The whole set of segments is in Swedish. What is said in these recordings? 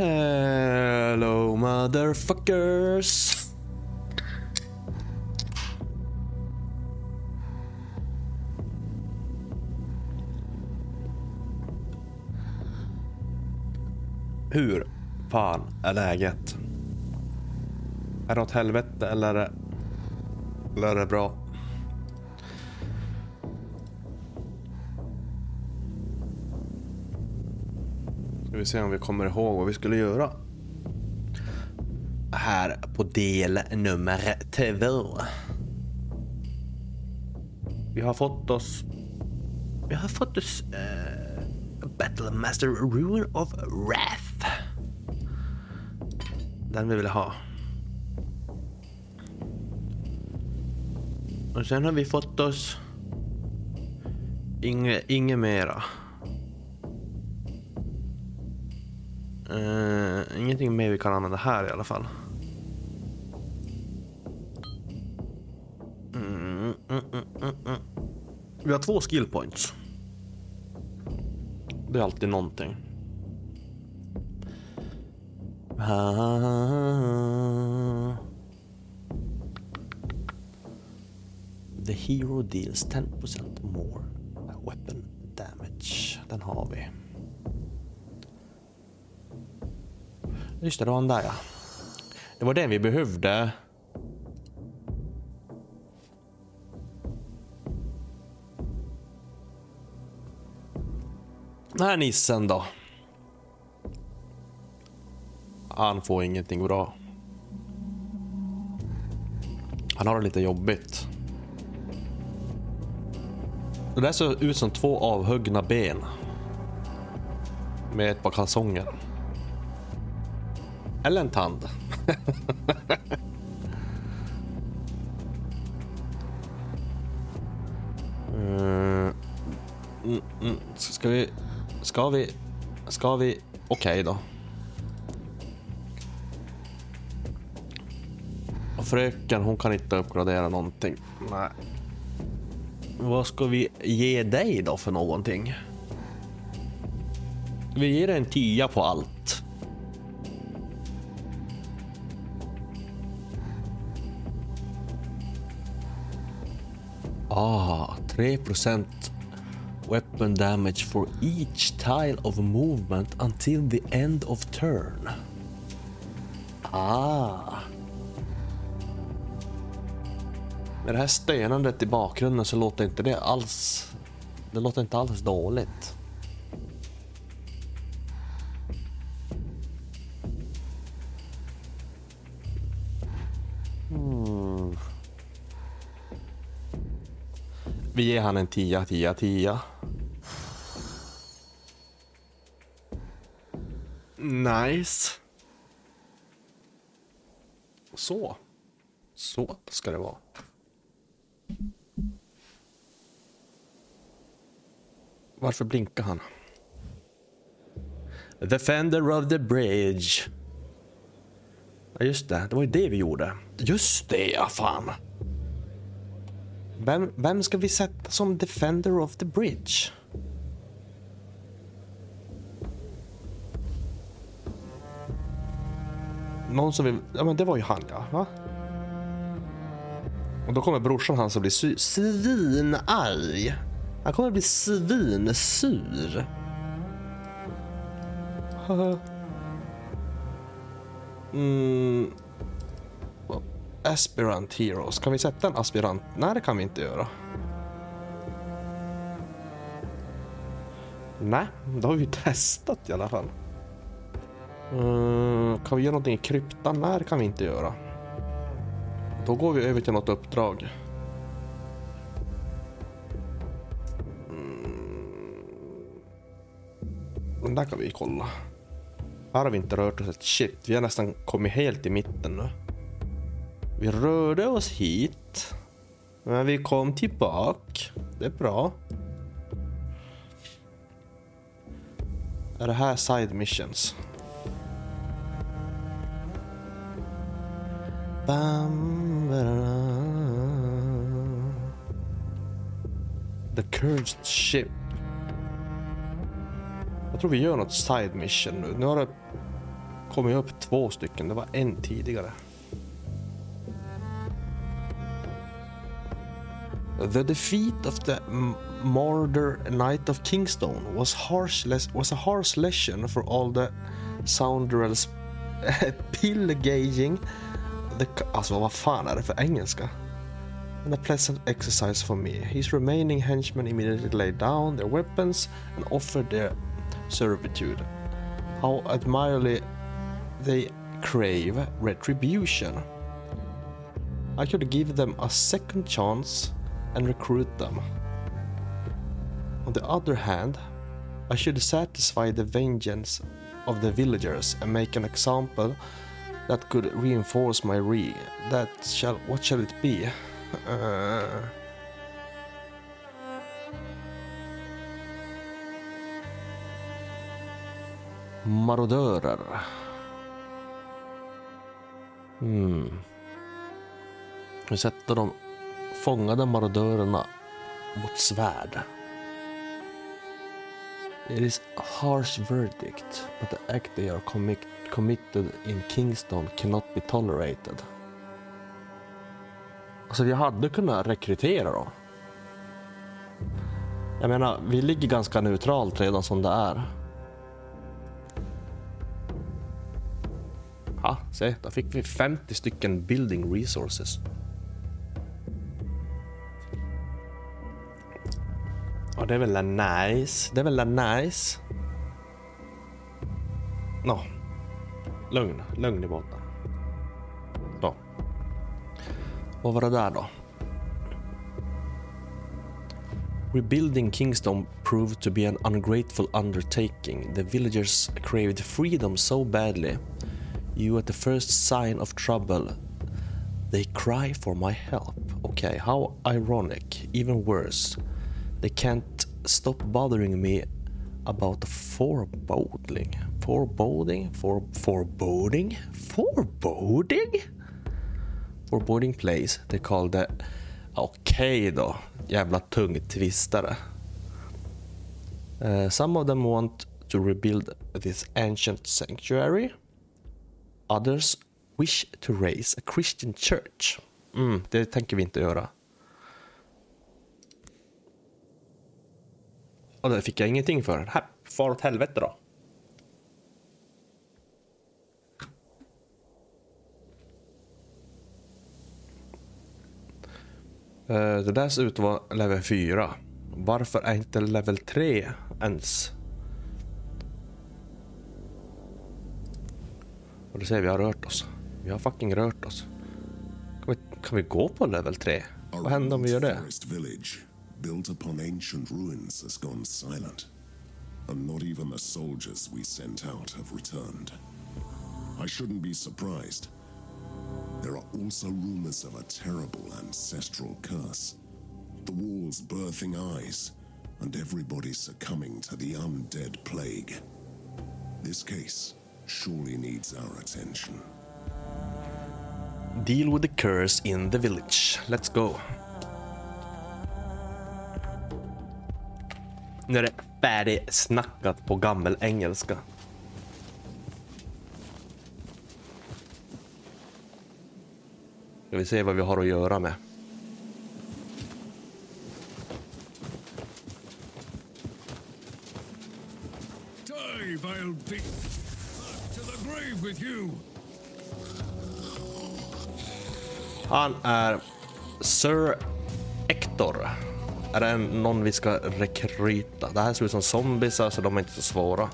Hello motherfuckers. Hur fan är läget? Är det åt helvete eller är det, eller är det bra? Vi se om vi kommer ihåg vad vi skulle göra. Här på del nummer två. Vi har fått oss... Vi har fått oss... Eh, uh, Battle Master Ruin of Wrath. Den vi ville ha. Och sen har vi fått oss... Inge, inget mera. Ingenting mer vi kan använda här i alla fall. Mm, mm, mm, vi har två skill points. Det är alltid någonting. The hero deals 10% more weapon damage. Den har vi. Just det, det var den där ja. Det var den vi behövde. Den här nissen då. Han får ingenting bra. Han har det lite jobbigt. Det där ser ut som två avhuggna ben. Med ett par kalsonger. Eller en tand. mm, mm, ska vi... Ska vi... Ska vi... Okej okay då. Och fröken hon kan inte uppgradera någonting. Nej. Vad ska vi ge dig då för någonting? Vi ger dig en tia på allt. Ah, 3% weapon damage for each tile of movement until the end of turn. Ah. Med det här stönandet i bakgrunden så låter inte det alls... Det låter inte alls dåligt. Vi ger han en tia, tia, tia. Nice. Så. Så ska det vara. Varför blinkar han? Defender of the bridge. Ja, just det. Det var ju det vi gjorde. Just det, ja fan. Vem, vem ska vi sätta som Defender of the bridge? Någon som vill... Ja, men det var ju han, ja. Va? Och då kommer brorsan hans att bli svinarg. Han kommer bli svinsur. Mm. Aspirant Heroes. Kan vi sätta en aspirant? Nej, det kan vi inte göra. Nej, det har vi testat i alla fall. Mm, kan vi göra någonting i kryptan? Nej, det kan vi inte göra. Då går vi över till något uppdrag. Mm. Den där kan vi kolla. Här har vi inte rört oss ett shit. Vi har nästan kommit helt i mitten nu. Vi rörde oss hit. Men vi kom tillbaka. Det är bra. Är det här side missions? Bam, The cursed ship. Jag tror vi gör något side mission nu. Nu har det kommit upp två stycken. Det var en tidigare. The defeat of the Murder Knight of Kingstone was, harsh was a harsh lesson for all the Soundrels pillaging. The, alltså vad fan är det för engelska? And a pleasant exercise for me. His remaining henchmen immediately laid down their weapons and offered their servitude. How admirably they crave retribution. I could give them a second chance and recruit them. On the other hand, I should satisfy the vengeance of the villagers and make an example that could reinforce my re. That shall. What shall it be? Uh... Marodörer. Hmm. Vi sätter dem fångade marodörerna mot svärd. It is a harsh verdict, but the act they are commi committed in Kingston cannot be tolerated. Alltså vi hade kunnat rekrytera då. Jag menar, vi ligger ganska neutralt redan som det är. Ja, se, då fick vi 50 stycken building resources. Det är nice. Det är nice. Nå. No. Lugn. I båten. Så. Vad var det då? Rebuilding Kingstone proved to be an ungrateful undertaking. The villagers craved freedom so badly. You, at the first sign of trouble, they cry for my help. Okay, how ironic. Even worse. They can't stop bothering me about foreboding. Foreboding? For, foreboding? Foreboding? Foreboding place. They call the... Okej okay då. Jävla tungtvistare. Uh, some of them want to rebuild this ancient sanctuary. Others wish to raise a Christian church. Mm, det tänker vi inte göra. Och det fick jag ingenting för. Här, far åt helvete då. Eh, det där ser ut att vara level 4. Varför är inte level 3 ens? Och du ser, vi har rört oss. Vi har fucking rört oss. Kan vi, kan vi gå på level 3? Vad händer om vi gör det? Built upon ancient ruins has gone silent, and not even the soldiers we sent out have returned. I shouldn't be surprised. There are also rumors of a terrible ancestral curse. The walls birthing eyes, and everybody succumbing to the undead plague. This case surely needs our attention. Deal with the curse in the village. Let's go. Nu är det färdigsnackat på gammel engelska. Ska vi se vad vi har att göra med. Han är Sir Hector. Är det någon vi ska rekryta? Det här ser ut som zombies, så de är inte så svåra.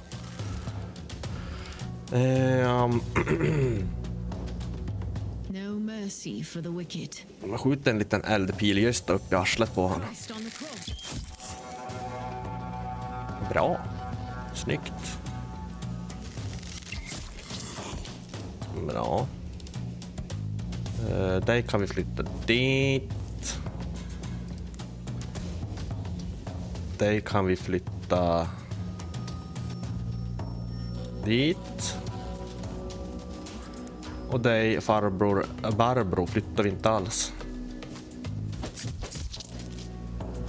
Um. Man skjuter en liten eldpil just upp i arslet på honom. Bra. Snyggt. Bra. Uh, dig kan vi flytta dit. Dig kan vi flytta dit. Och dig, farbror Barbro, flyttar vi inte alls.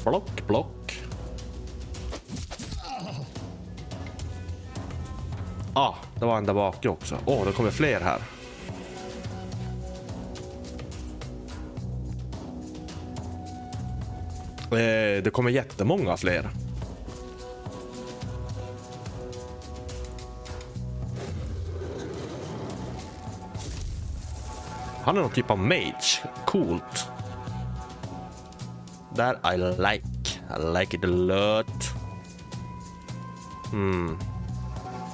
Block, block. Ah, Det var en där bak också. Åh, oh, det kommer fler här. Eh, det kommer jättemånga fler. Han är någon typ av mage. Coolt. That I like. I like it a lot. Hmm.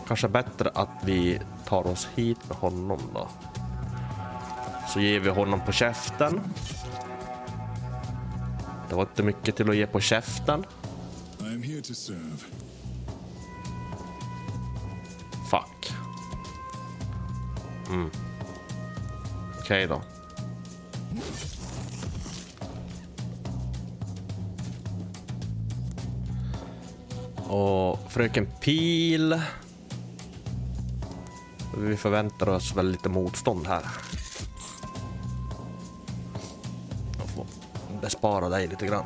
Kanske bättre att vi tar oss hit med honom då. Så ger vi honom på käften. Det var inte mycket till att ge på käften. Fuck. Mm. Okej okay då. Och fröken Pil. Vi förväntar oss väl lite motstånd här. Spara dig lite grann.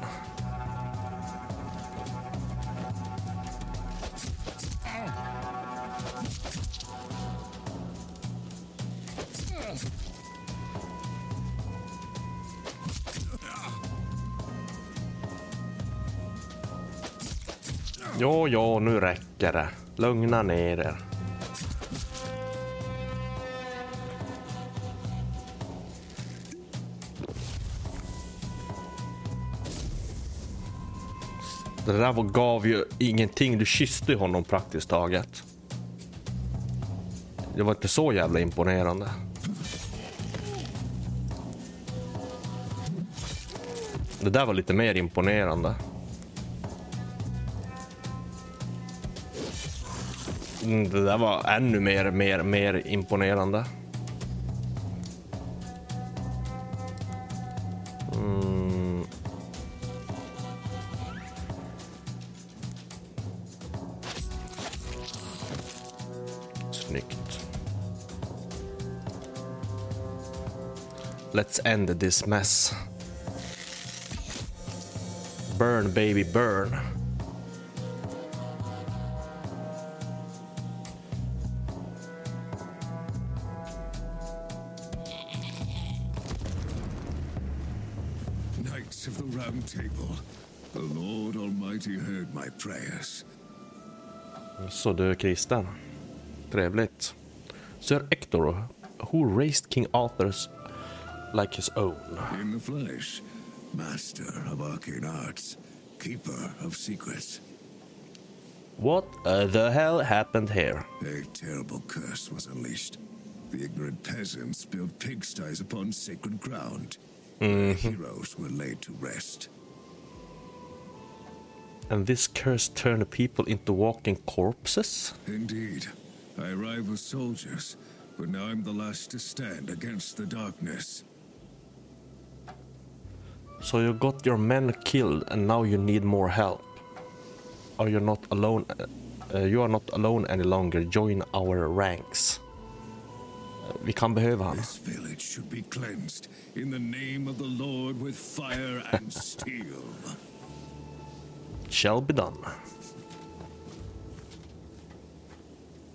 Jo, jo, nu räcker det. Lugna ner er. Det där var, gav ju ingenting. Du kysste honom praktiskt taget. Det var inte så jävla imponerande. Det där var lite mer imponerande. Mm, det där var ännu mer, mer, mer imponerande. End this mess. Burn baby burn. Knights of the Round Table, the Lord Almighty heard my prayers. Så du är kristen. Trevligt. Sir Ector, who raised King Arthur's like his own. In the flesh, master of arcane arts, keeper of secrets. What the hell happened here? A terrible curse was unleashed. The ignorant peasants built pigsties upon sacred ground. Mm -hmm. Heroes were laid to rest. And this curse turned people into walking corpses? Indeed. I arrived with soldiers, but now I'm the last to stand against the darkness. So you got your men killed and now you need more help. Are you not alone? Uh, you are not alone any longer. Join our ranks. Vi kan behöva han. This village should be cleansed in the name of the Lord with fire and steel. shall be done.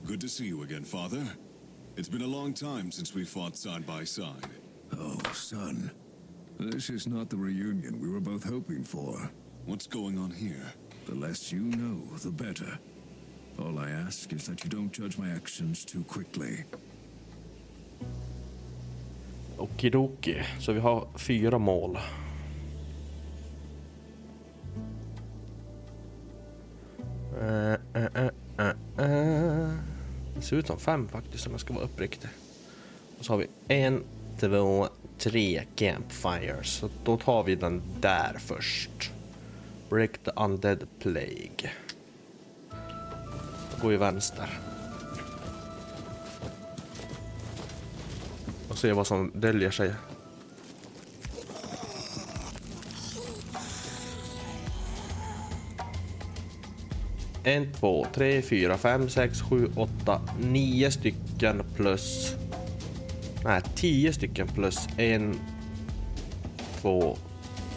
Good to see you again, Father. It's been a long time since we fought side by side. Oh, son. This is not the reunion we were both hoping for. What's going on here? The less you know, the better. All I ask is that you don't judge my actions too quickly. Okidoki, så vi har fyra mål. Uh, uh, uh, det ser ut som fem faktiskt om jag ska vara uppriktig. Och så har vi en, två, tre campfires. Så då tar vi den där först. Break the undead plague. Då går vi vänster. Och ser vad som döljer sig En, två, tre, fyra, fem, sex, sju, åtta, nio stycken plus... Nej, tio stycken plus en, två,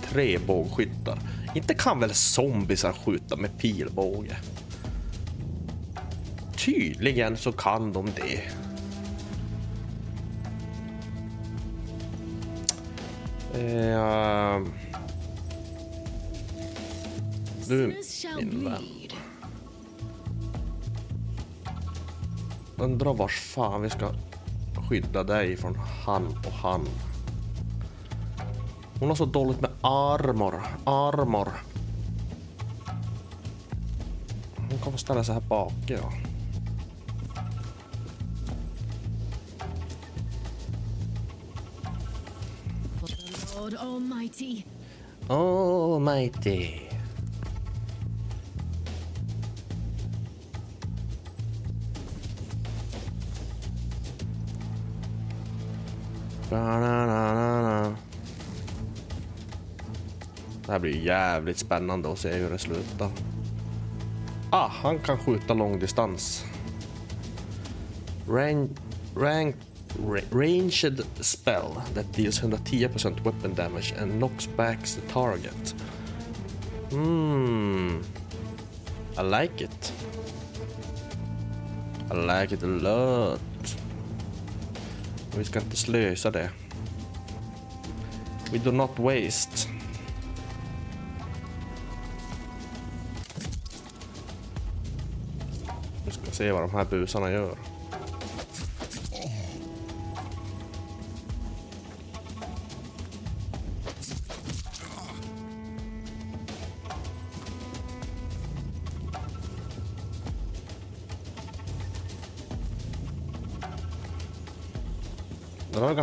tre bågskyttar. Inte kan väl zombisar skjuta med pilbåge? tydligen så kan de det. Eh, du, min vän. Undrar vars fan vi ska skydda dig från han och han. Hon har så dåligt med armor. Armor. Hon kommer ställa sig här bak, ja. Lord Almighty. Almighty. Det här blir jävligt spännande att se hur det slutar. Ah, han kan skjuta långdistans. Rank... rank, ranged spell that deals 110% weapon damage and knocks back the target. Hmm. I like it. I like it a lot. Och vi ska inte slösa det. We do not waste. Vi ska se vad de här busarna gör.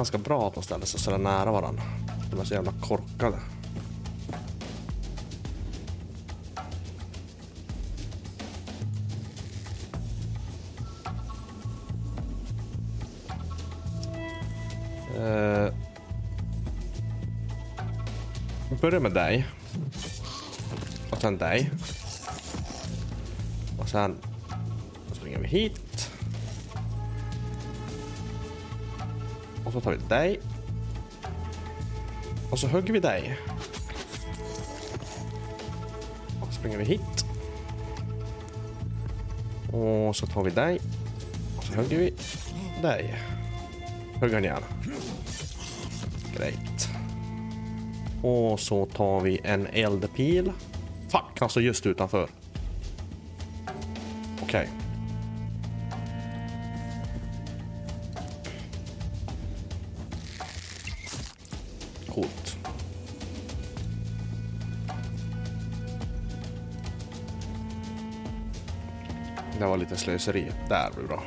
Ganska bra att de ställer sig så där nära varandra. De är så jävla korkade. Eh, vi börjar med dig. Och sen dig. Och sen springer vi hit. Och så tar vi dig. Och så hugger vi dig. Och så springer vi hit. Och så tar vi dig. Och så hugger vi dig. Hugger han igen. Great. Och så tar vi en eldpil. Fuck, han står just utanför. Okej. Okay. Det var lite slöseri. Där blir bra.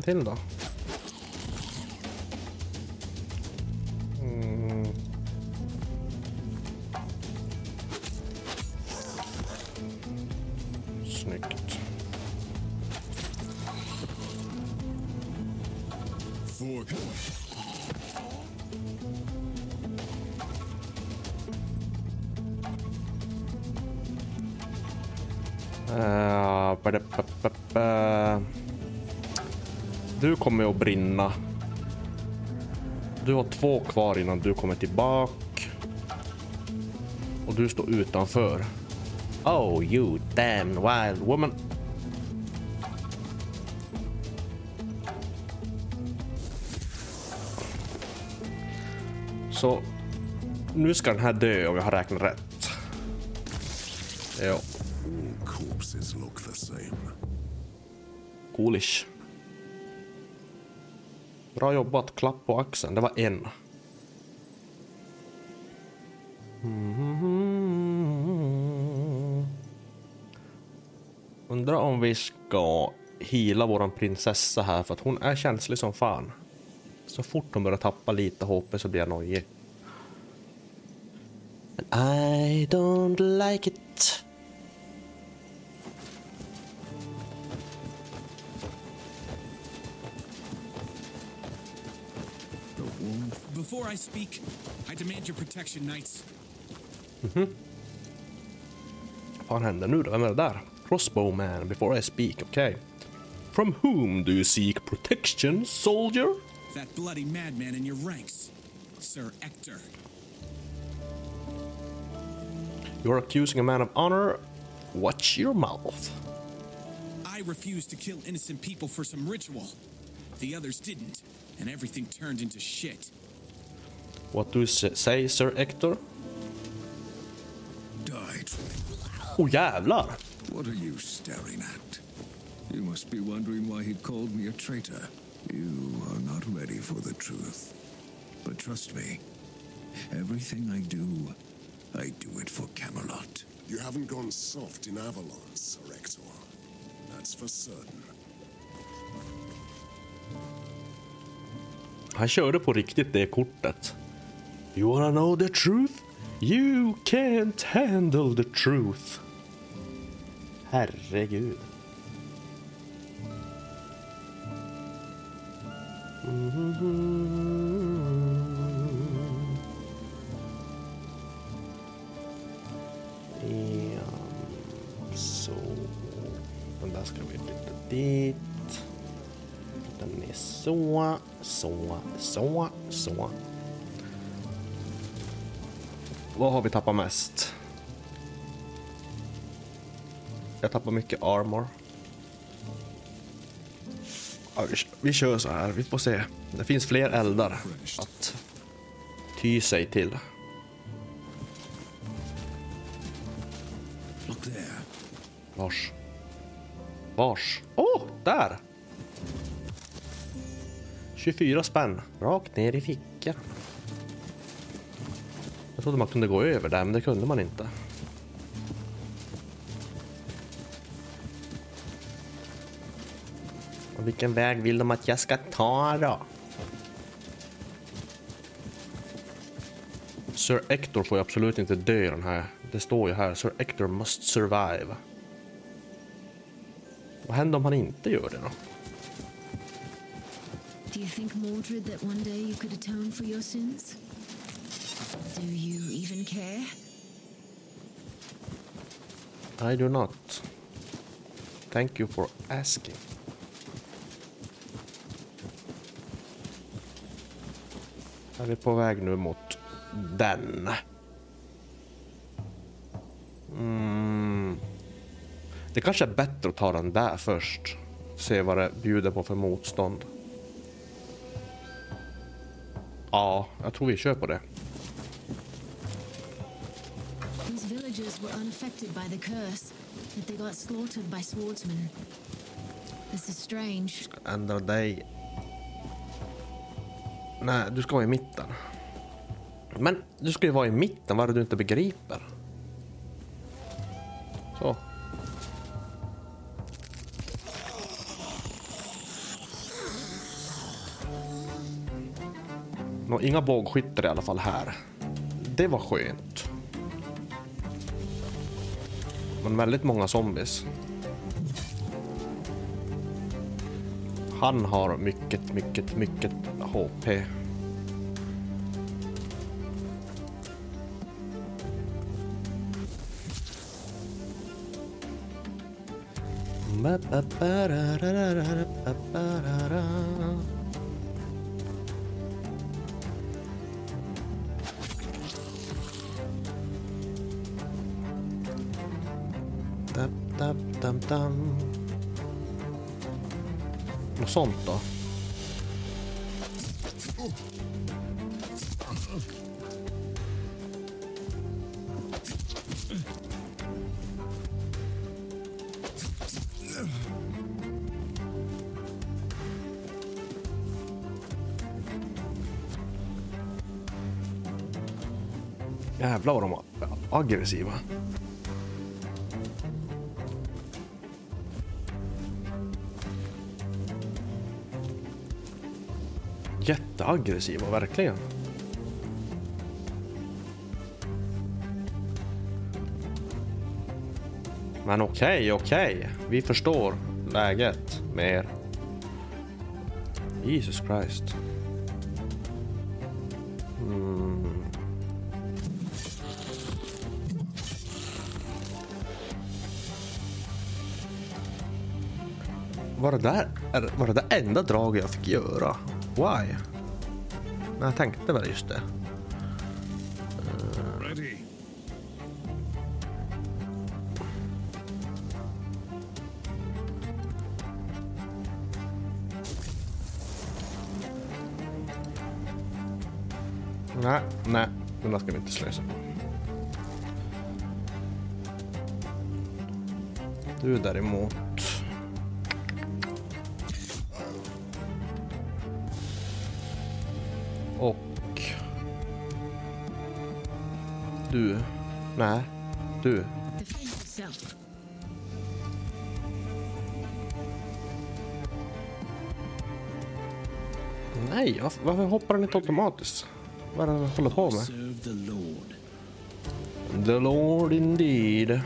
En till då. Två kvar innan du kommer tillbaka. Och du står utanför. Oh, you damn wild woman. Så nu ska den här dö om jag har räknat rätt. Ja. All corpses look the same. Coolish. Bra jobbat, klapp på axeln. Det var en. Undrar om vi ska hila våran prinsessa här för att hon är känslig som fan. Så fort hon börjar tappa lite HP så blir jag nojig. And I don't like it. Before I speak, I demand your protection, knights. Mhm. Vad fan händer nu då? Vem är det där? Crossbowman before I speak, okej. From whom do you seek protection, soldier? That bloody madman in your ranks, Sir Ector. You're accusing a man of honor. Watch your mouth. I refused to kill innocent people for some ritual. The others didn't, and everything turned into shit. What do you say, Sir Ector? Die, Oh jävlar! What are you staring at? You must be wondering why he called me a traitor. You are not ready for the truth. But trust me, everything I do, I do it for Camelot. You haven't gone soft in Avalon, Sir Ector. That's for certain. Han körde på riktigt det kortet. You wanna know the truth? You can't handle the truth. Herregud. Mm-hmm. Ja, så. Den där ska vi flytta dit. Den är så, så, så, så. Vad har vi tappat mest? Jag tappar mycket armor. Ja, vi, vi kör så här, vi får se. Det finns fler eldar att ty sig till. Vars? Vars? Åh, oh, där! 24 spänn. Rakt ner i fickan. Jag trodde man kunde gå över där, men det kunde man inte. Och vilken väg vill de att jag ska ta då? Sir Ector får ju absolut inte dö i den här. Det står ju här, Sir Ector must survive. Vad händer om han inte gör det då? Do you think, Mordred, that one day you could atone for your sins? Do you even care? I do not. Thank you for asking. Är vi på väg nu mot den? Mm. Det kanske är bättre att ta den där först. Se vad det bjuder på för motstånd. Ja, jag tror vi kör på det. Villagers were unaffected by the curse, but they got slaughtered by swordsmen. This is strange. ändra dig. Nej, du ska vara i mitten. Men du ska ju vara i mitten, vad är det du inte begriper? Så. Nå, inga bågskyttar i alla fall här. Det var skönt. Men väldigt många zombies. Han har mycket, mycket, mycket HP. Något sånt då? Jävlar vad de var aggressiva. Jätteaggressiva, verkligen. Men okej, okej. Vi förstår läget med er. Jesus Christ. Mm. Var det där var det där enda draget jag fick göra? Why? Men jag tänkte väl just det. Ready. Nej, nej. Den där ska vi inte slösa på. Du däremot. Nej. Du. Nej, varför, varför hoppar den inte automatiskt? Vad är det den håller på med? The Lord. The Lord indeed.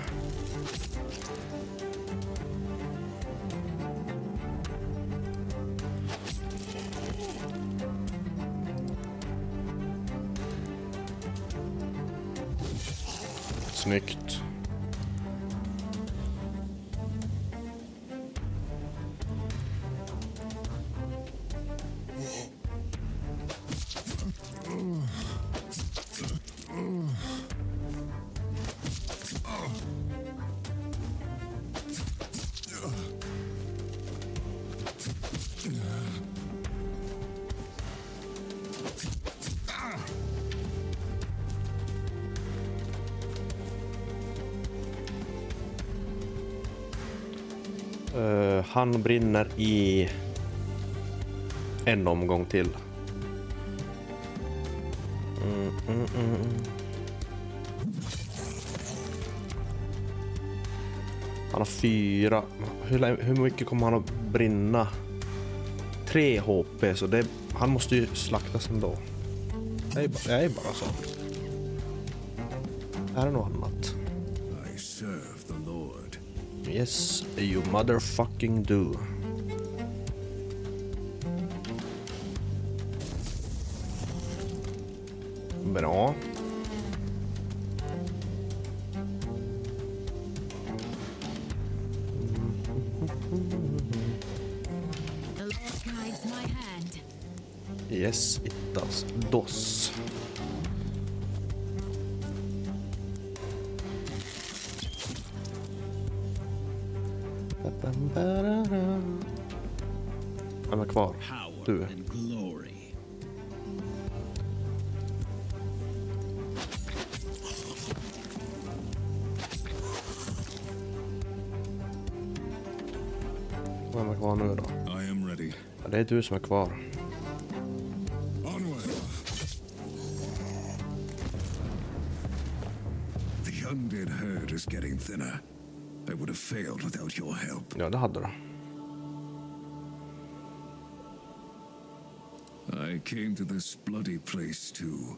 Han brinner i en omgång till. Mm, mm, mm. Han har fyra. Hur, hur mycket kommer han att brinna? Tre HP, så det, han måste ju slaktas ändå. Det är, ba- det är bara så. Här är något annat. Yes, you motherfucking do. Är du som är kvar. Onward. The undead herd is getting thinner. I would have failed without your help. Ja, det hade du. I came to this bloody place to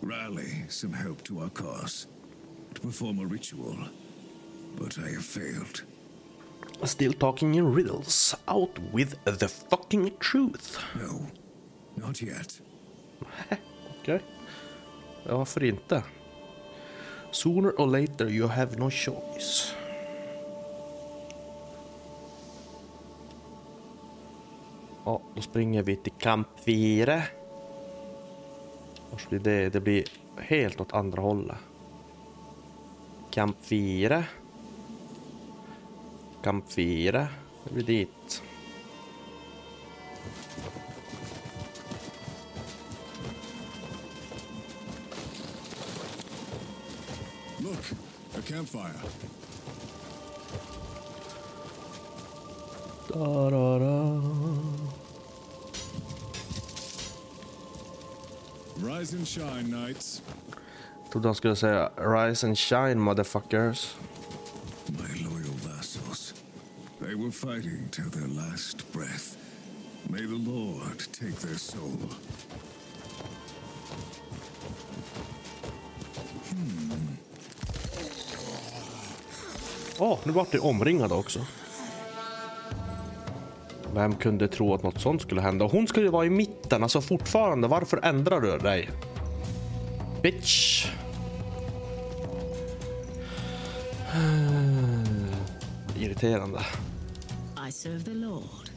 rally some help to our cause, to perform a ritual. But I have failed. Still talking in riddles. Out with the fucking truth. No, not yet. Okej. Ja, varför inte? Sooner or later you have no choice. Ja, då springer vi till kamp 4. Vars blir det? Det blir helt åt andra hållet. Kamp 4. Kamp 4. Det blir dit. Look, a campfire. Da-da-da. Rise and shine, knights. Trodde han skulle säga Rise and shine motherfuckers. Were fighting till their last breath. May the Lord take their soul. Åh, oh, nu vart det omringade också. Vem kunde tro att något sånt skulle hända? Hon skulle ju vara i mitten, alltså fortfarande. Varför ändrar du dig? Bitch. Irriterande. Serve the Lord.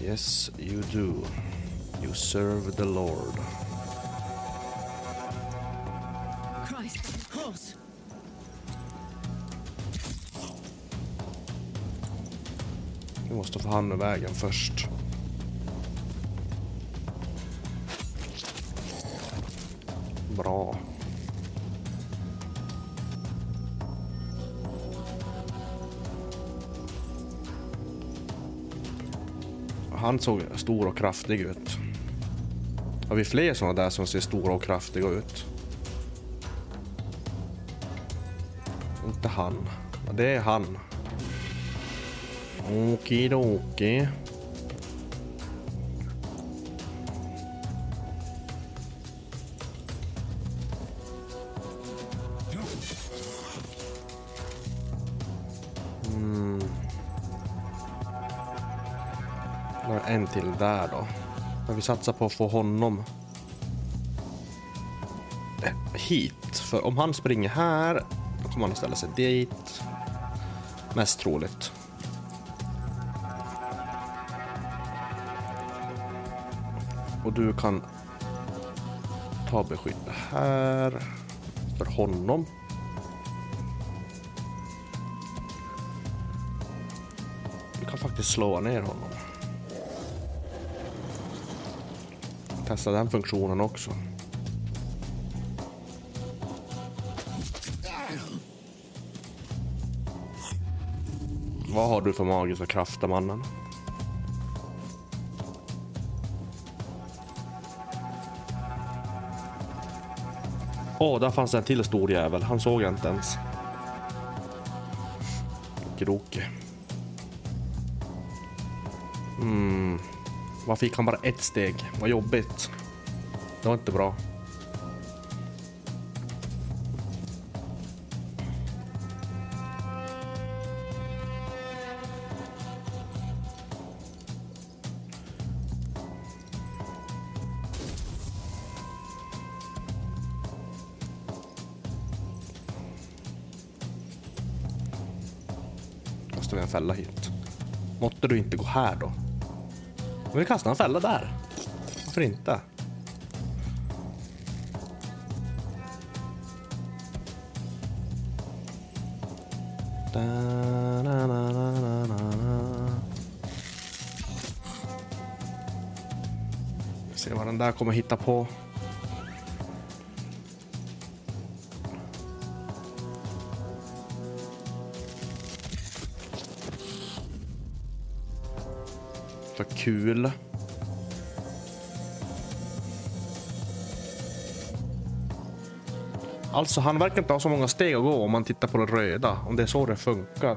Yes, you do. You serve the Lord. Christ, horse! Vi måste få han ur vägen först. Han såg stor och kraftig ut. Har vi fler sådana där som ser stora och kraftiga ut? Inte han. Ja, Det är han. Okidoki. Okay, där då. Men vi satsar på att få honom eh, hit. För om han springer här, då kommer han att ställa sig dit. Mest troligt. Och du kan ta beskydd här för honom. Du kan faktiskt slå ner honom. Testa den funktionen också. Vad har du för magiska krafter mannen? Åh, där fanns en till stor jävel. Han såg jag inte ens. Kroke. Varför fick han bara ett steg? Vad jobbigt. Det var inte bra. Kastar vi en fälla hit. Måtte du inte gå här då? Men vi kastar en fälla där. Varför inte? Da, na, na, na, na, na. Se vad den där kommer hitta på. Kul. Alltså han verkar inte ha så många steg att gå om man tittar på det röda. Om det är så det funkar.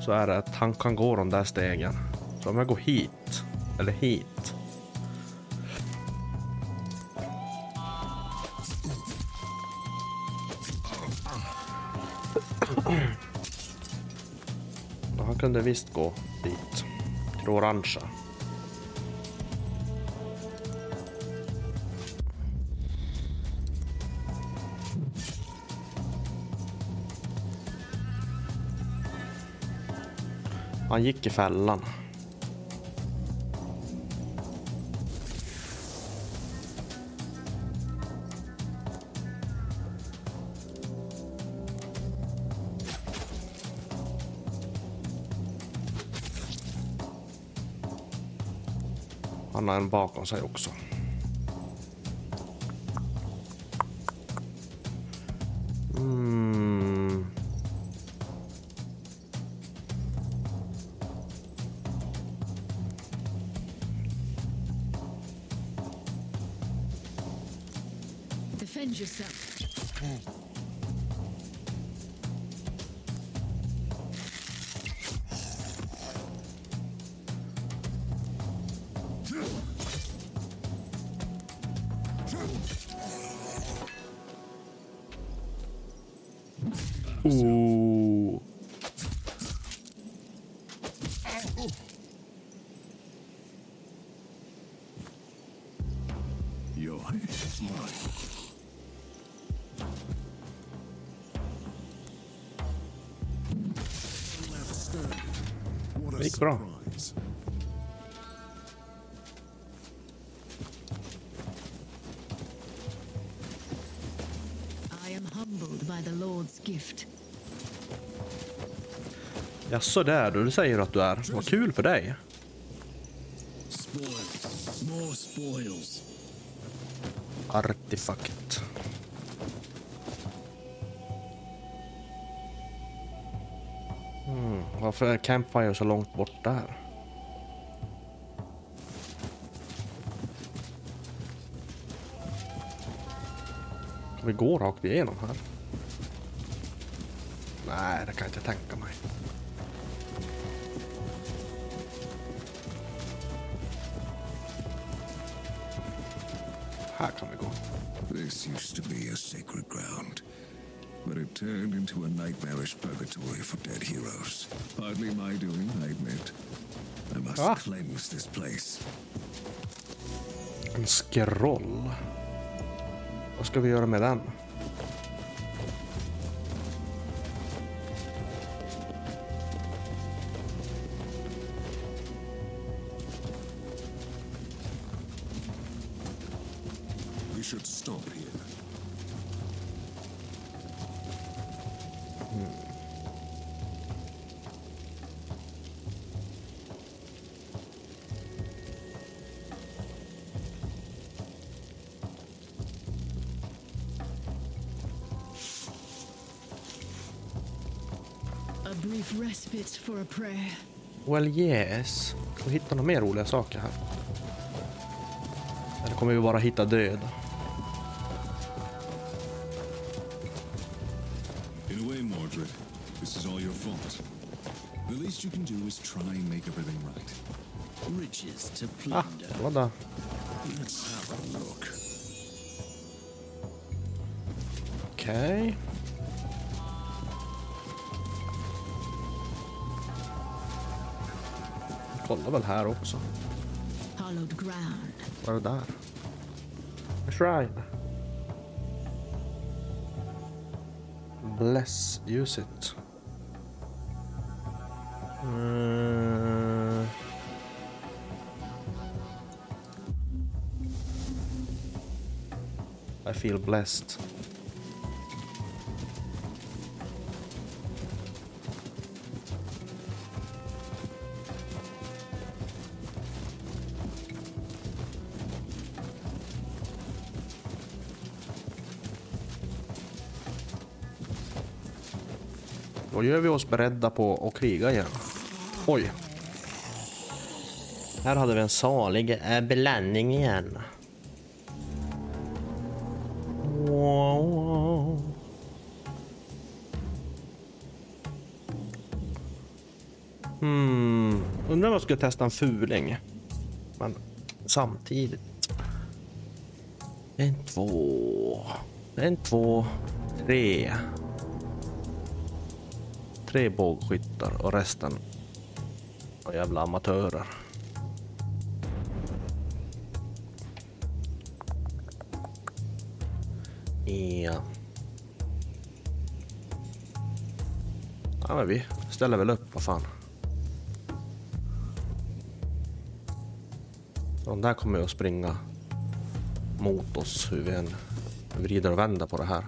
Så är det att han kan gå de där stegen. Så om jag går hit. Eller hit. Han kunde visst gå dit. Det orangea. Han gick i fällan. Han har en bakom sig också. Jaså, där du säger att du är. Vad kul för dig. Artefakt. Hmm, varför är Campfire så långt bort där? Kan vi gå rakt igenom här? Nej, det kan jag inte tänka mig. Used to be a sacred ground, but it turned into a nightmarish purgatory for dead heroes. Hardly my doing, I admit. I must Ah. cleanse this place. En scroll. Vad ska vi göra med den? We should stop here. Respite for a prayer. Well yes. Ska vi hitta några mer roliga saker här? Eller kommer vi bara hitta död? In a way, Mordred, this is all your fault. The least you can do is try and make everything right. Riches to Ah, plunder. det var där. Let's have a look. Okej. Kolla väl här också. Hallowed ground. Vad är det där? A shrine. Bless, use it. Mm. I feel blessed. Då gör vi oss beredda på att kriga igen. Oj. Här hade vi en salig eh, blandning igen. Wow. Hmm. Undrar om jag skulle testa en fuling. Men samtidigt. En, två. En, två, tre. Tre bågskyttar och resten var jävla amatörer. Ja. Ja men vi ställer väl upp, vad fan. De där kommer ju att springa mot oss hur vi än vrider och vänder på det här.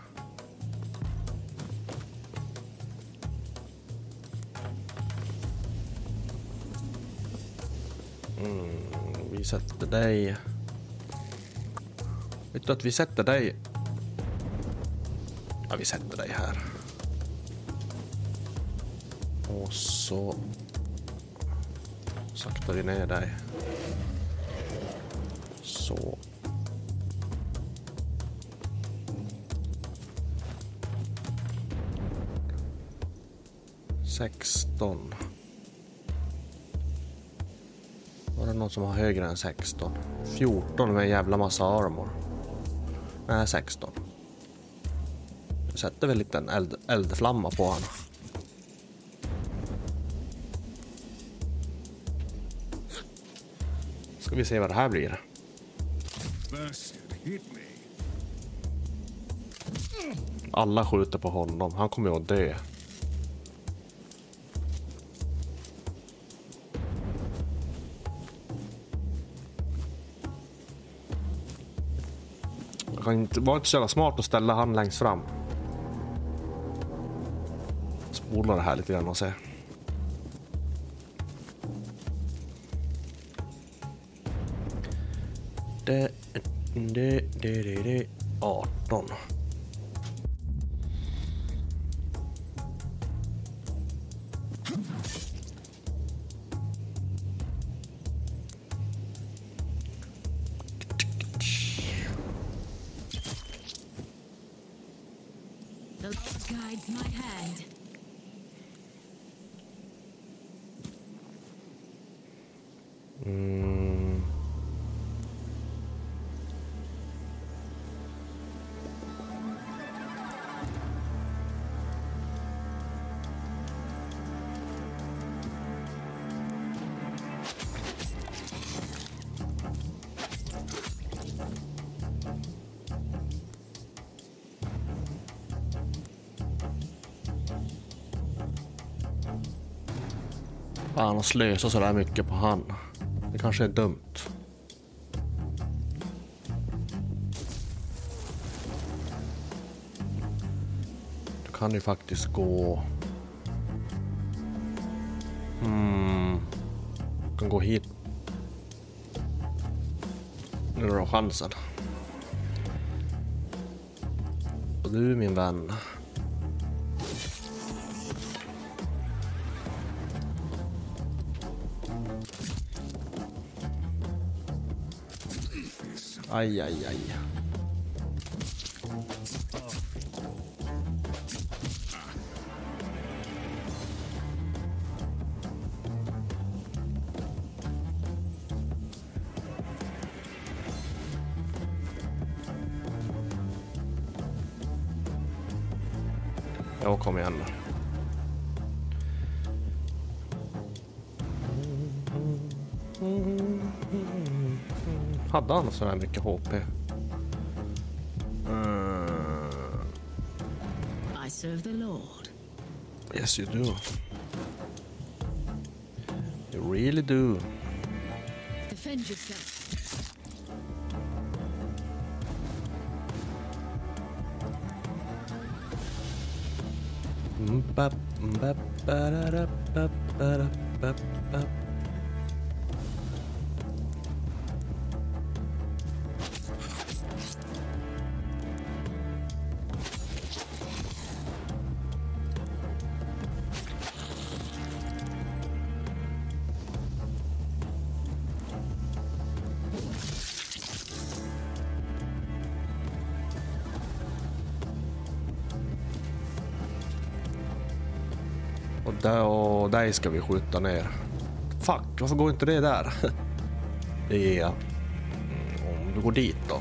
Sätter dig... Vet du att vi sätter dig... Ja, vi sätter dig här. Och så... Saktar vi ner dig. Så. Sexton. Det någon som har högre än 16? 14 med en jävla massa armor. Nej, 16. Sätter väl lite en eld, eldflamma på honom. Ska vi se vad det här blir. Alla skjuter på honom. Han kommer ju att dö. Det inte inte så jävla smart att ställa han längst fram. Spola det här lite grann och se. Det, det, det, det, det, Fan att slösa sådär mycket på han. Det kanske är dumt. Du kan ju faktiskt gå... Hmm. Du kan gå hit. Nu har du chansen. Och du min vän. Aj, aj, aj. Ja, Hade han så här mycket HP? Mm, I serve the Lord. yes you do. You really do. Defend yourself. Mbap, mbap, bararap, bap, ska vi skjuta ner. Fuck, varför går inte det där? Ja. jag. Om du går dit då.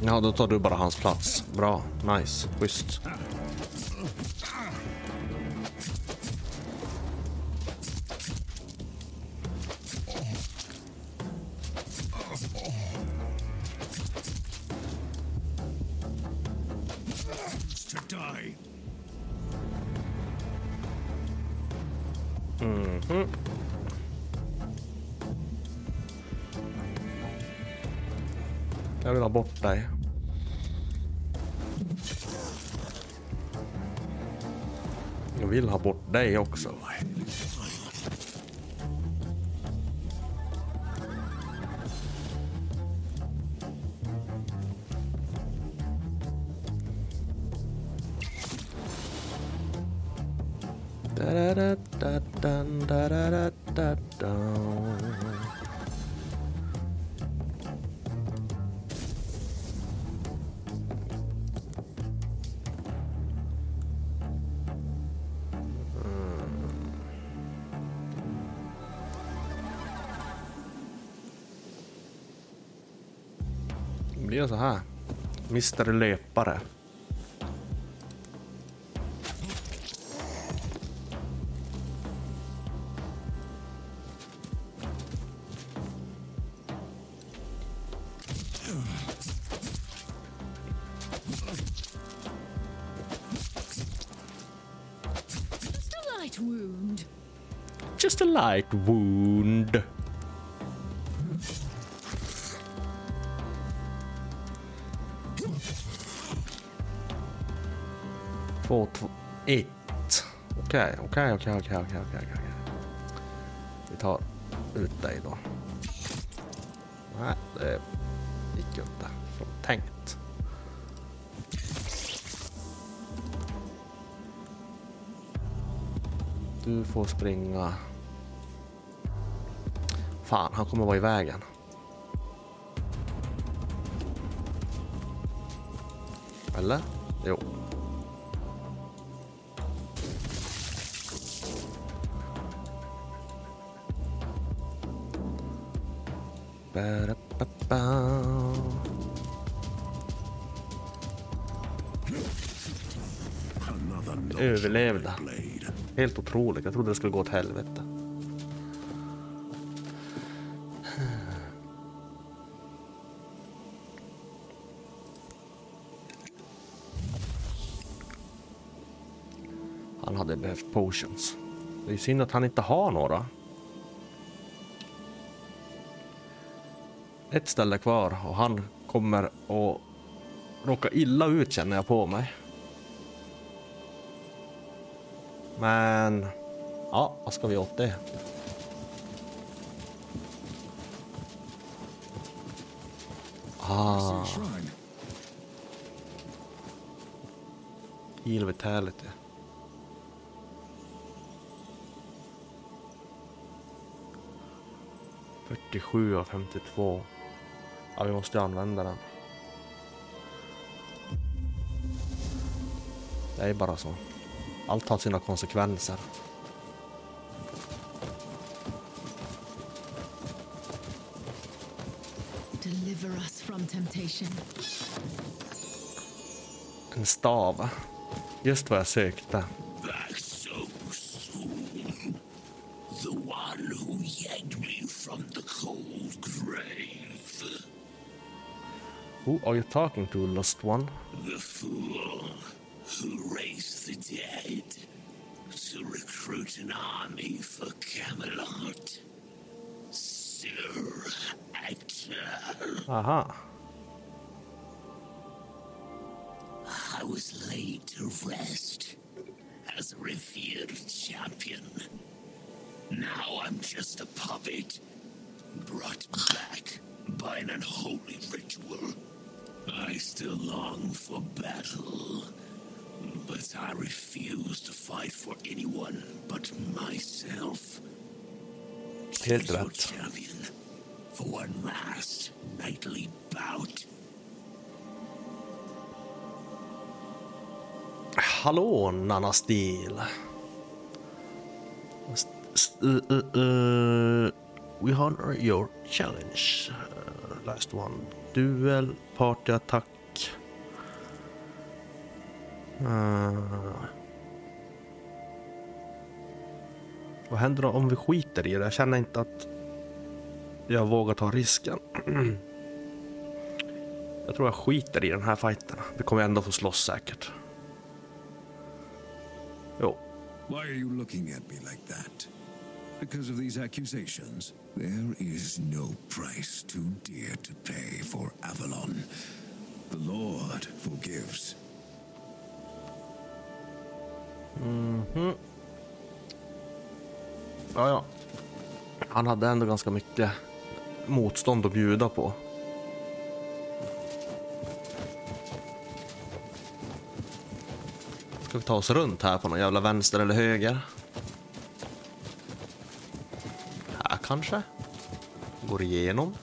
Ja, då tar du bara hans plats. Bra, nice, schysst. Dig också. Så här. Mr Löpare. Just a light wound. 1. Okej, okej, okej, okej, okej, okej, okej. Vi tar ut dig då. Nej, det gick ju inte som tänkt. Du får springa. Fan, han kommer vara i vägen. Eller? Jo. Ba-da-ba-ba. Överlevde. Helt otroligt. Jag trodde det skulle gå åt helvete. Han hade behövt potions. Det är synd att han inte har några. Ett ställe kvar och han kommer att råka illa ut känner jag på mig. Men... Ja, vad ska vi åt det? Ah, heal vitality. Fyrtiosju av 52. Ja, vi måste använda den. Det är bara så. Allt har sina konsekvenser. Deliver us from temptation. En stav. Just vad jag sökte. Who are you talking to, lost one? The fool who raised the dead to recruit an army for Camelot. Sir Ector. Aha. I was laid to rest as a revered champion. Now I'm just a puppet, brought back by an unholy ritual. I still long for battle, but I refuse to fight for anyone but myself. Helt your rätt. champion for one last nightly bout. Hallå, Nanna Steel. St- st- uh, uh, uh, we honor your challenge. Uh, last one. Duel, partyattack. Uh. Vad händer då om vi skiter i det? Jag känner inte att jag vågar ta risken. jag tror jag skiter i den här fighten. Vi kommer ändå få slåss säkert. Jo. Why are you looking at me like that? Because of these accusations? There is no price too dear to pay for Avalon. The Lord forgives. Mhm. Ja, ja. Han hade ändå ganska mycket motstånd att bjuda på. Ska vi ta oss runt här på någon jävla vänster eller höger? Här kanske? Går igenom.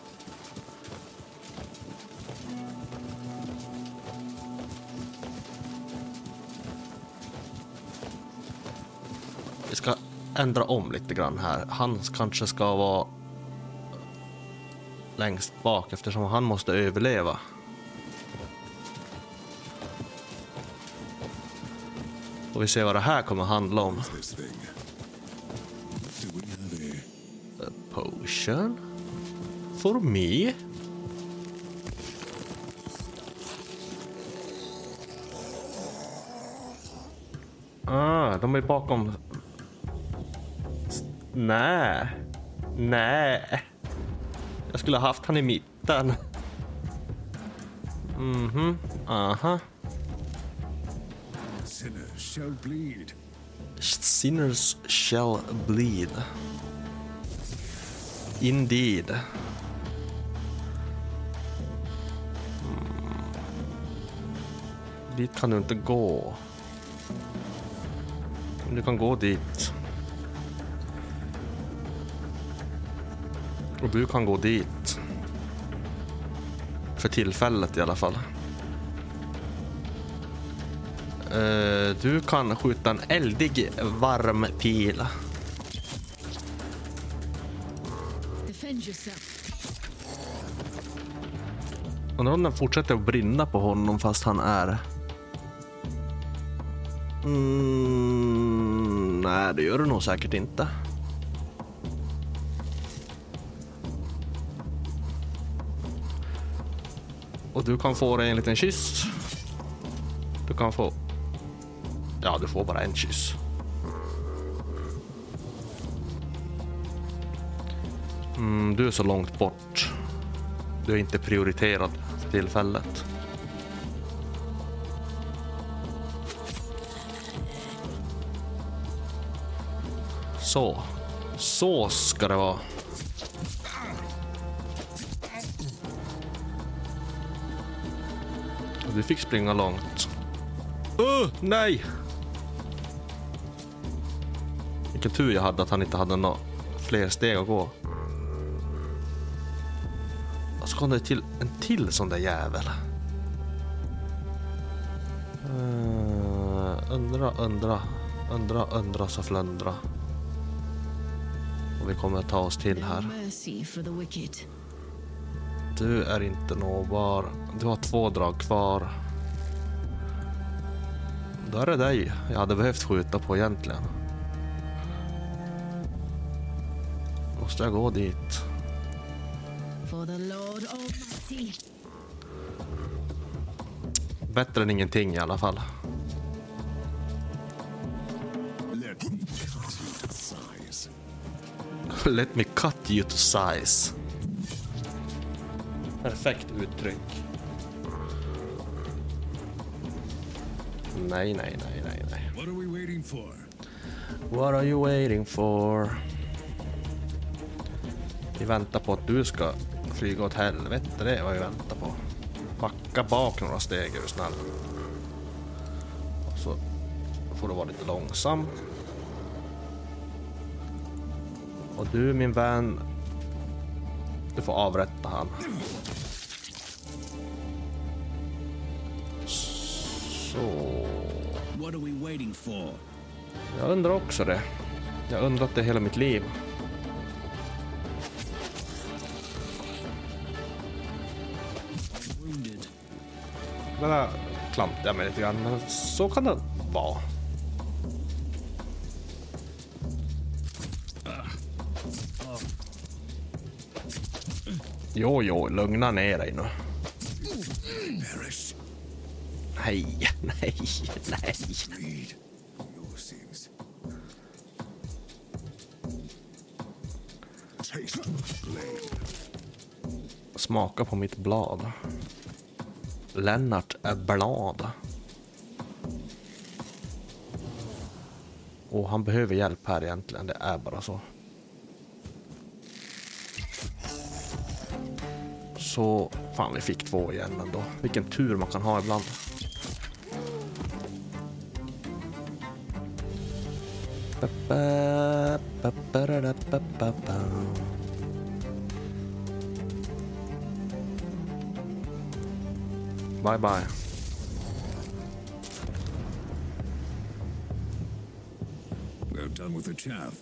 ändra om lite grann här. Han kanske ska vara längst bak eftersom han måste överleva. Och vi ser vad det här kommer handla om. A potion? For me? Ah, de är bakom Nej. Nej. Jag skulle ha haft han i mitten. Mhm. Aha. Sinners shall bleed. Sinners shall bleed. Indeed. Mm. Dit kan du inte gå. Men du kan gå dit. Och du kan gå dit. För tillfället i alla fall. Eh, du kan skjuta en eldig varm pil. Undrar om den fortsätter att brinna på honom fast han är... Mm, nej, det gör det nog säkert inte. Och du kan få dig en liten kyss. Du kan få... Ja, du får bara en kyss. Mm, du är så långt bort. Du är inte prioriterad för tillfället. Så. Så ska det vara. Du fick springa långt. Uh, nej! Vilken tur jag hade att han inte hade några fler steg att gå. Och så kom det till en till sån där jävel. Uh, undra, undra, undra, undra så flundra. Och vi kommer att ta oss till här. Du är inte nåbar. Du har två drag kvar. Då är det dig jag hade behövt skjuta på egentligen. Måste jag gå dit? Bättre än ingenting i alla fall. Let me cut you to size. Perfekt uttryck. Nej, nej, nej, nej, nej. What are we waiting for? What are you waiting for? Vi väntar på att du ska flyga åt helvete, det är vad vi väntar på. Backa bak några steg är du snäll. Och så får du vara lite långsam. Och du min vän, du får avrätta han. What are we waiting for? Jag undrar också det. Jag har undrat det hela mitt liv. Wounded. Där klantar mig lite grann, men så kan det vara. Jo, jo, lugna ner dig nu. Nej, nej, nej. Smaka på mitt blad. Lennart är blad. Och han behöver hjälp här egentligen, det är bara så. Så, fan vi fick två igen ändå. Vilken tur man kan ha ibland. Bye bye. We're done with the chaff.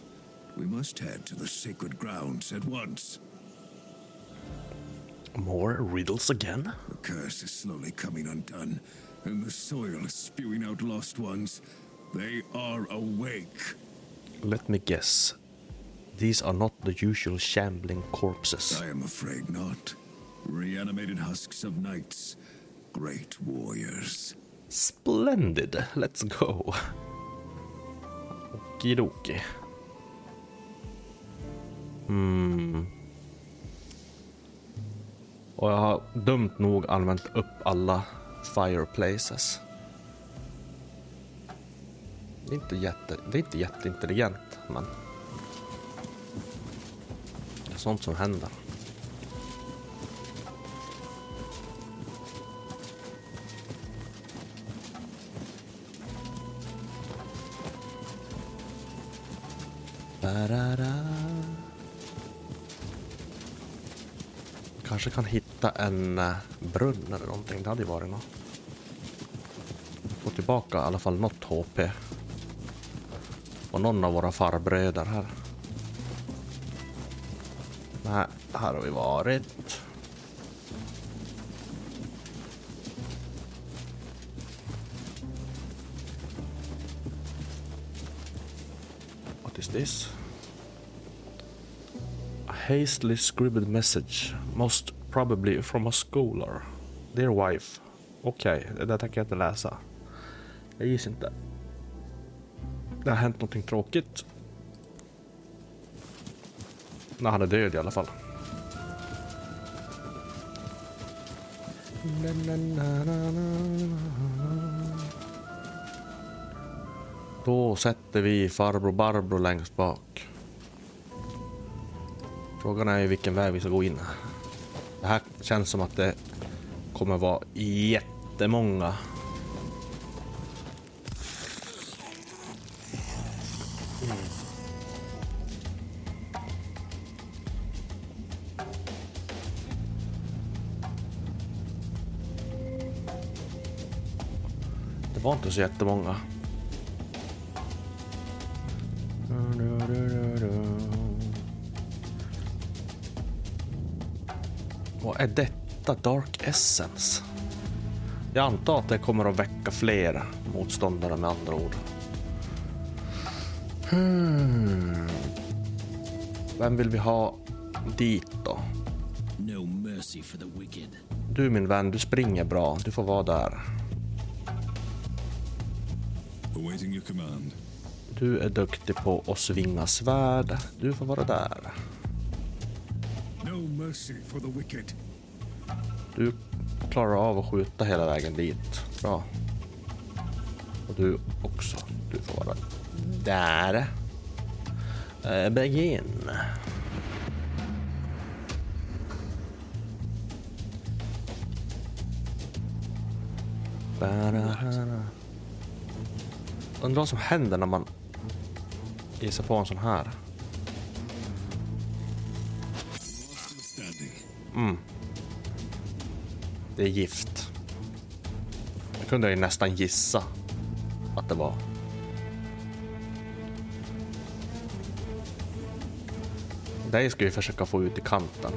We must head to the sacred grounds at once. More riddles again? The curse is slowly coming undone, and the soil is spewing out lost ones. They are awake. Let me guess. These are not the usual shambling corpses. I am afraid not. Reanimated husks of knights. Great warriors. Splendid. Let's go. Okidoki. Hmm. Och jag har dumt nog använt upp alla fireplaces. Det är inte, jätte, det är inte jätteintelligent, men... Sånt som händer. Kanske kan hitta en eh, brunn eller någonting. Det hade ju varit något. Få tillbaka i alla fall något HP. Och någon av våra farbröder här. Nej, här har vi varit. What is this? A hastily scribbled message, most probably from a scholar. Dear wife. Okej, det där tänker jag inte läsa. Jag gissar inte. Det har hänt någonting tråkigt. Nej, han är död i alla fall. Då sätter vi farbror Barbro längst bak. Frågan är ju vilken väg vi ska gå in. Det här känns som att det kommer vara jättemånga. Inte så jättemånga. Vad är detta Dark Essence? Jag antar att det kommer att väcka fler motståndare med andra ord. Hmm. Vem vill vi ha dit då? Du min vän, du springer bra. Du får vara där. Awaiting your command. Du är duktig på att svinga svärd. Du får vara där. No mercy for the wicked. Du klarar av att skjuta hela vägen dit. Bra. Och du också. Du får vara där. Uh, begin. Ba-da-da-da. Undrar vad som händer när man ger sig på en sån här. Mm. Det är gift. Det kunde jag ju nästan gissa att det var. Dig ska vi försöka få ut i kanten.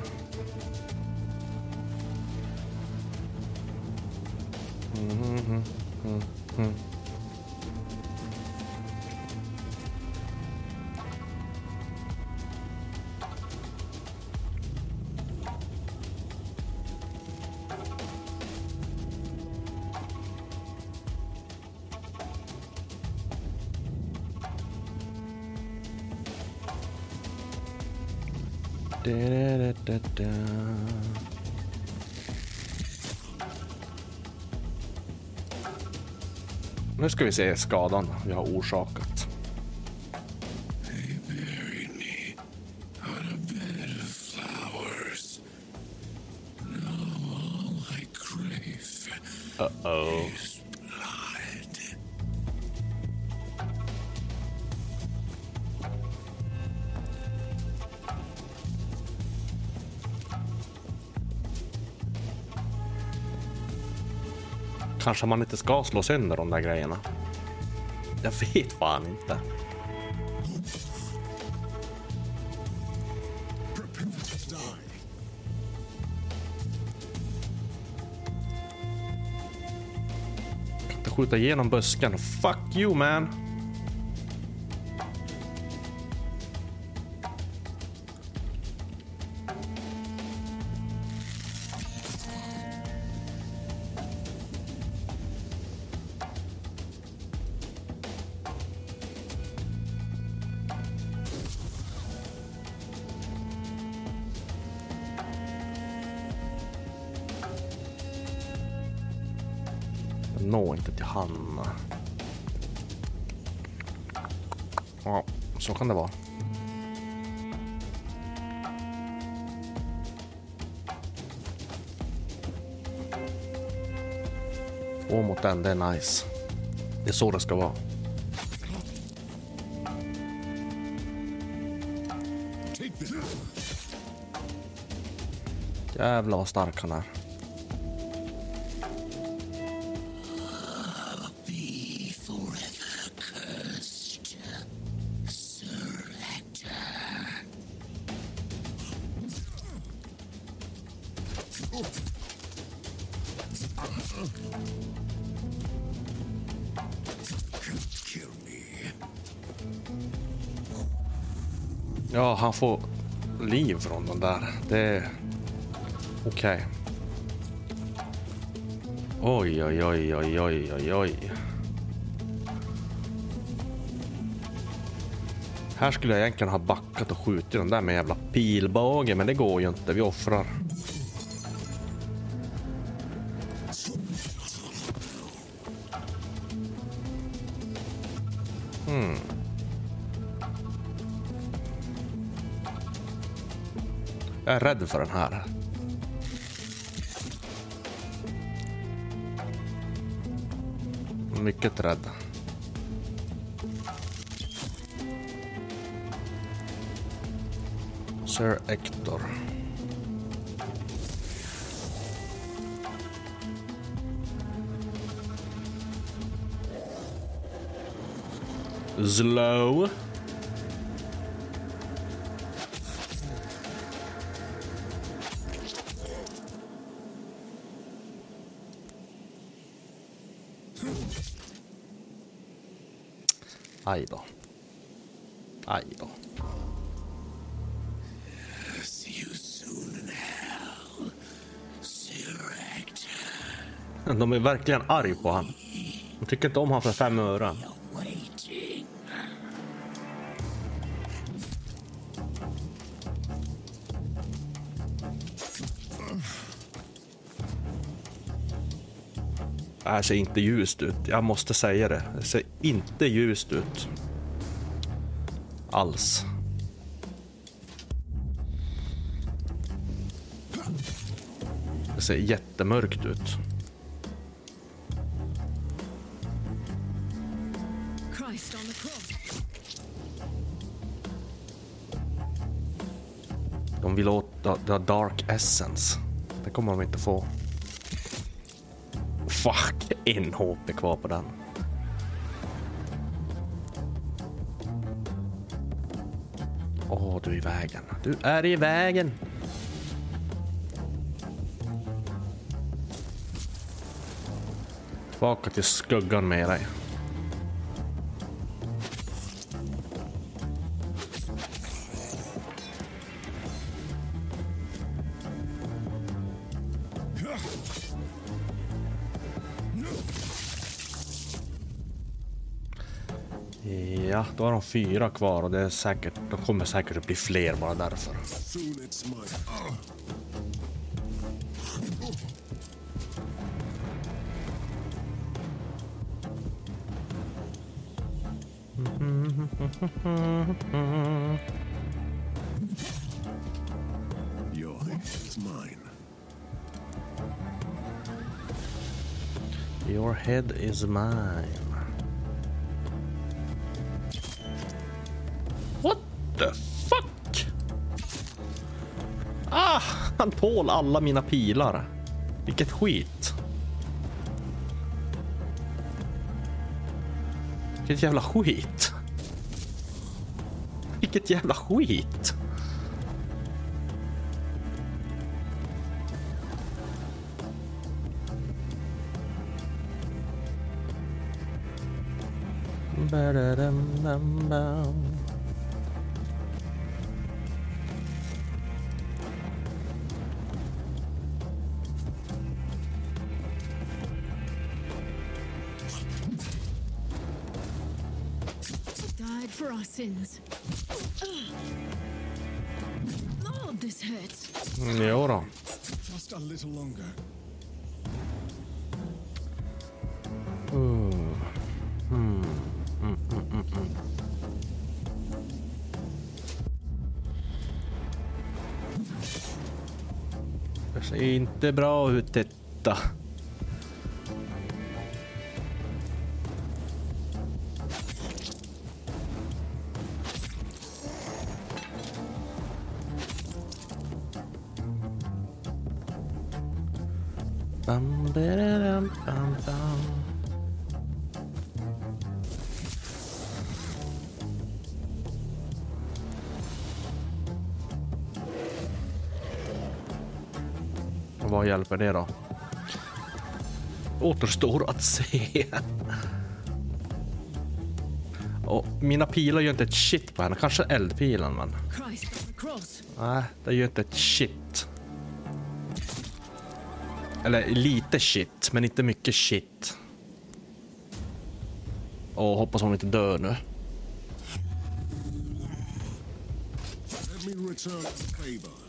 Da. Nu ska vi se skadan vi har orsakat. Kanske man inte ska slå sönder de där grejerna. Jag vet fan inte. Kan inte skjuta igenom busken. Fuck you man. Kan det vara. Två mot en, det är nice. Det är så det ska vara. Jävlar vad stark han är. Få liv från den där. Det är okej. Oj, oj, oj, oj, oj, oj, oj. Här skulle jag egentligen ha backat och skjutit den där med jävla pilbåge, men det går ju inte. Vi offrar. Jag är för den här. Mycket rädd. Sir Hector. Slow. Aj då. De är verkligen arg på han. De tycker inte om han för fem öre. Det här ser inte ljust ut. Jag måste säga det. Det ser inte ljust ut. Alls. Det ser jättemörkt ut. De vill åt the, the Dark Essence. Det kommer de inte få. Fuck, en HP kvar på den. Vägen. Du är i vägen. Tillbaka till skuggan med dig. De fyra kvar och det är säkert, de kommer säkert att bli fler bara därför. Your head is mine. Your head is mine. The fuck? Ah, han tål alla mina pilar. Vilket skit. Vilket jävla skit. Vilket jävla skit. Ba-da-dum-dum-bum. Ugh. Lord, this hurts. Mm, Jo då. Just a little longer. Det ser inte bra ut detta. Hjälper det då? Återstår att se. Och mina pilar gör inte ett shit på henne. Kanske eldpilen, men nej, det gör inte ett shit. Eller lite shit, men inte mycket shit. Och hoppas hon inte dör nu. Let me return the favor.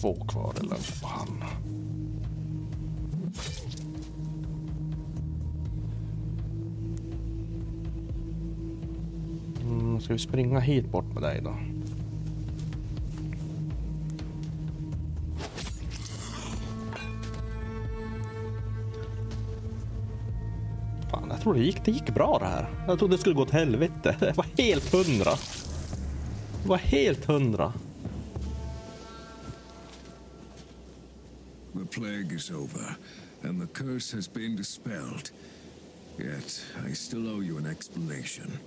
Två kvar, eller fan. Mm, ska vi springa hit bort med dig då? Fan, jag tror det gick, det gick bra det här. Jag trodde det skulle gå åt helvete. Det var helt hundra. Det var helt hundra. Plague is over, and the curse has been dispelled. Yet, I still owe you an explanation.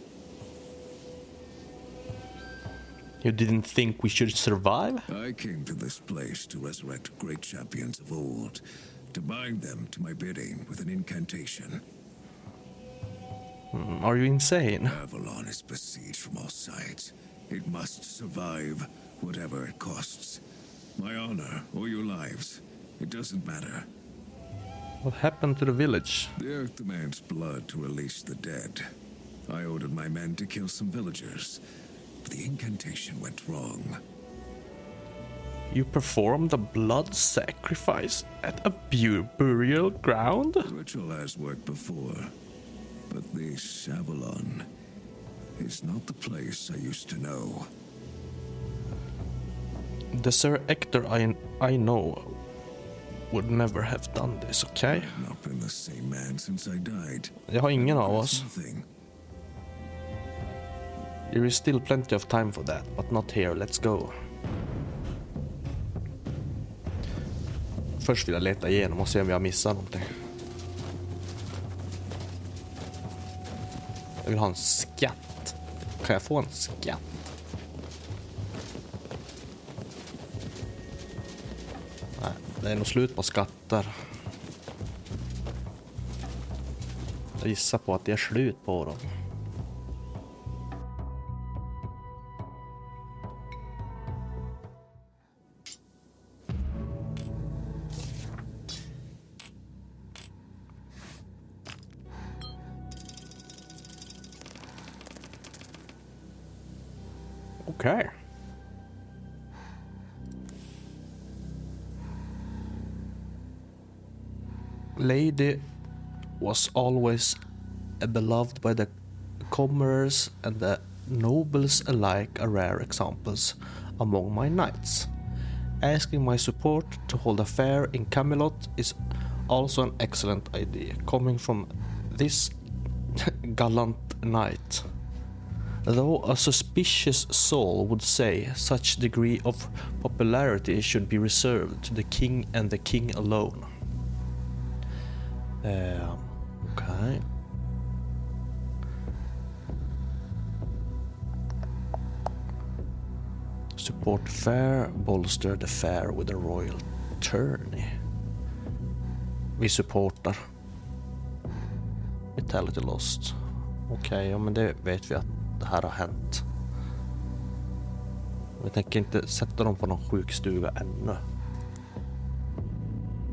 You didn't think we should survive? I came to this place to resurrect great champions of old, to bind them to my bidding with an incantation. Mm, Are you insane? Avalon is besieged from all sides. It must survive, whatever it costs. My honor or your lives, it doesn't matter. What happened to the village? The earth demands blood to release the dead. I ordered my men to kill some villagers, but the incantation went wrong. You performed a blood sacrifice at a bu- burial ground? The ritual has worked before, but this Avalon is not the place I used to know. The Sir Ector I, I know would never have done this, okay? Jag har ingen av oss. There is still plenty of time for that, but not here. Let's go. Först vill jag leta igenom och se om jag missat någonting. Jag vill ha en skatt. Kan jag få en skatt? Det är nog slut på skatter. Jag gissar på att det är slut på dem. Lady was always beloved by the commoners and the nobles alike are rare examples among my knights. Asking my support to hold a fair in Camelot is also an excellent idea, coming from this gallant knight. Though a suspicious soul would say such degree of popularity should be reserved to the king and the king alone. Eh, okej... okay. Support fair, bolster the fair with a royal tourney. Vi supportar. Vitality lost. Okej, ja men det vet vi att det här har hänt. Vi tänker inte sätta dem på någon sjukstuga ännu.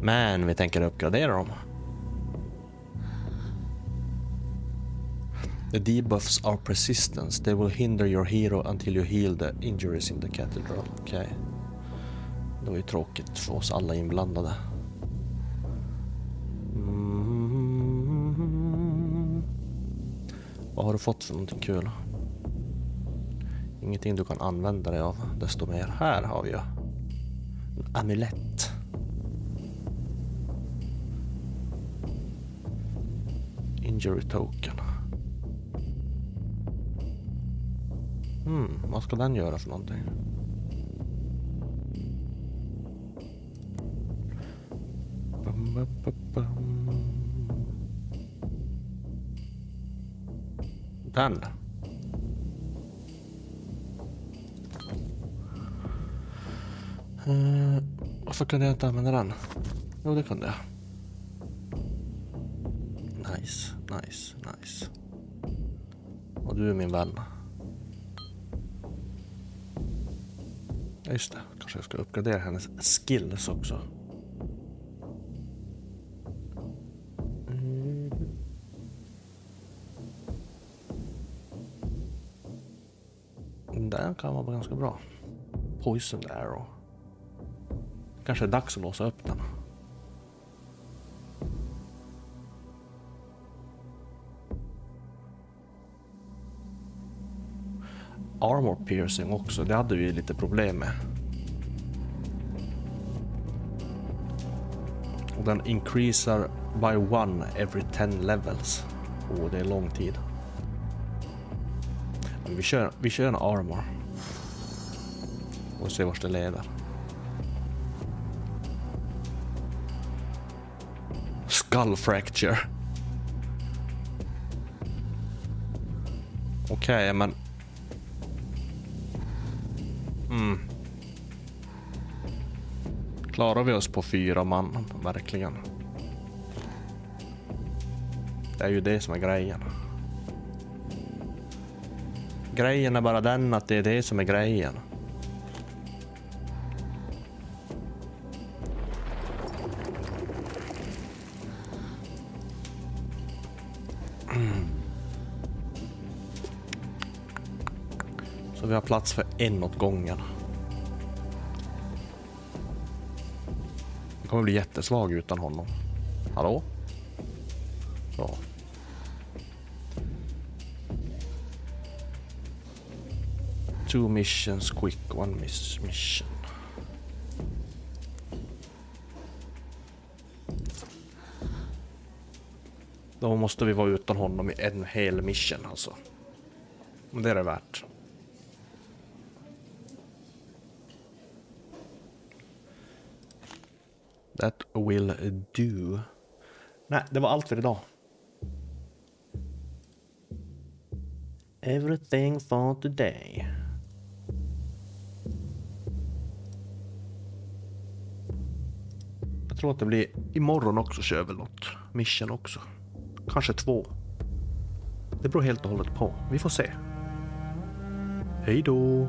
Men vi tänker uppgradera dem. The debuffs are persistence. They will hinder your hero until you heal the injuries in the cathedral. Okej. Det var ju tråkigt för oss alla inblandade. Mm. Vad har du fått för någonting kul? Ingenting du kan använda dig av, desto mer. Här har vi ju en amulett. Injury token. Hmm, vad ska den göra för någonting? Bum, bum, bum, bum. Den. Uh, varför kunde jag inte använda den? Jo, det kunde jag. Nice, nice, nice. Och du är min vän. Ja, Just det, kanske jag ska uppgradera hennes skills också. Mm. Den kan vara ganska bra. Poison arrow. Kanske är dags att låsa upp den. Armor piercing också, det hade vi lite problem med. Och den increasar by one every 10 levels. Oh, det är lång tid. Men vi, kör, vi kör en armor. Och ser vart det leder. Skull fracture. Okej, men... Klarar vi oss på fyra man, verkligen? Det är ju det som är grejen. Grejen är bara den att det är det som är grejen. Så vi har plats för en åt gången. Jag kommer bli jättesvag utan honom. Hallå? Så. Two missions quick, one miss mission. Då måste vi vara utan honom i en hel mission alltså. Men det är det värt. That will do. Nej, det var allt för idag. Everything for today. Jag tror att det blir imorgon också kör väl något mission också. Kanske två. Det beror helt och hållet på. Vi får se. Hej då!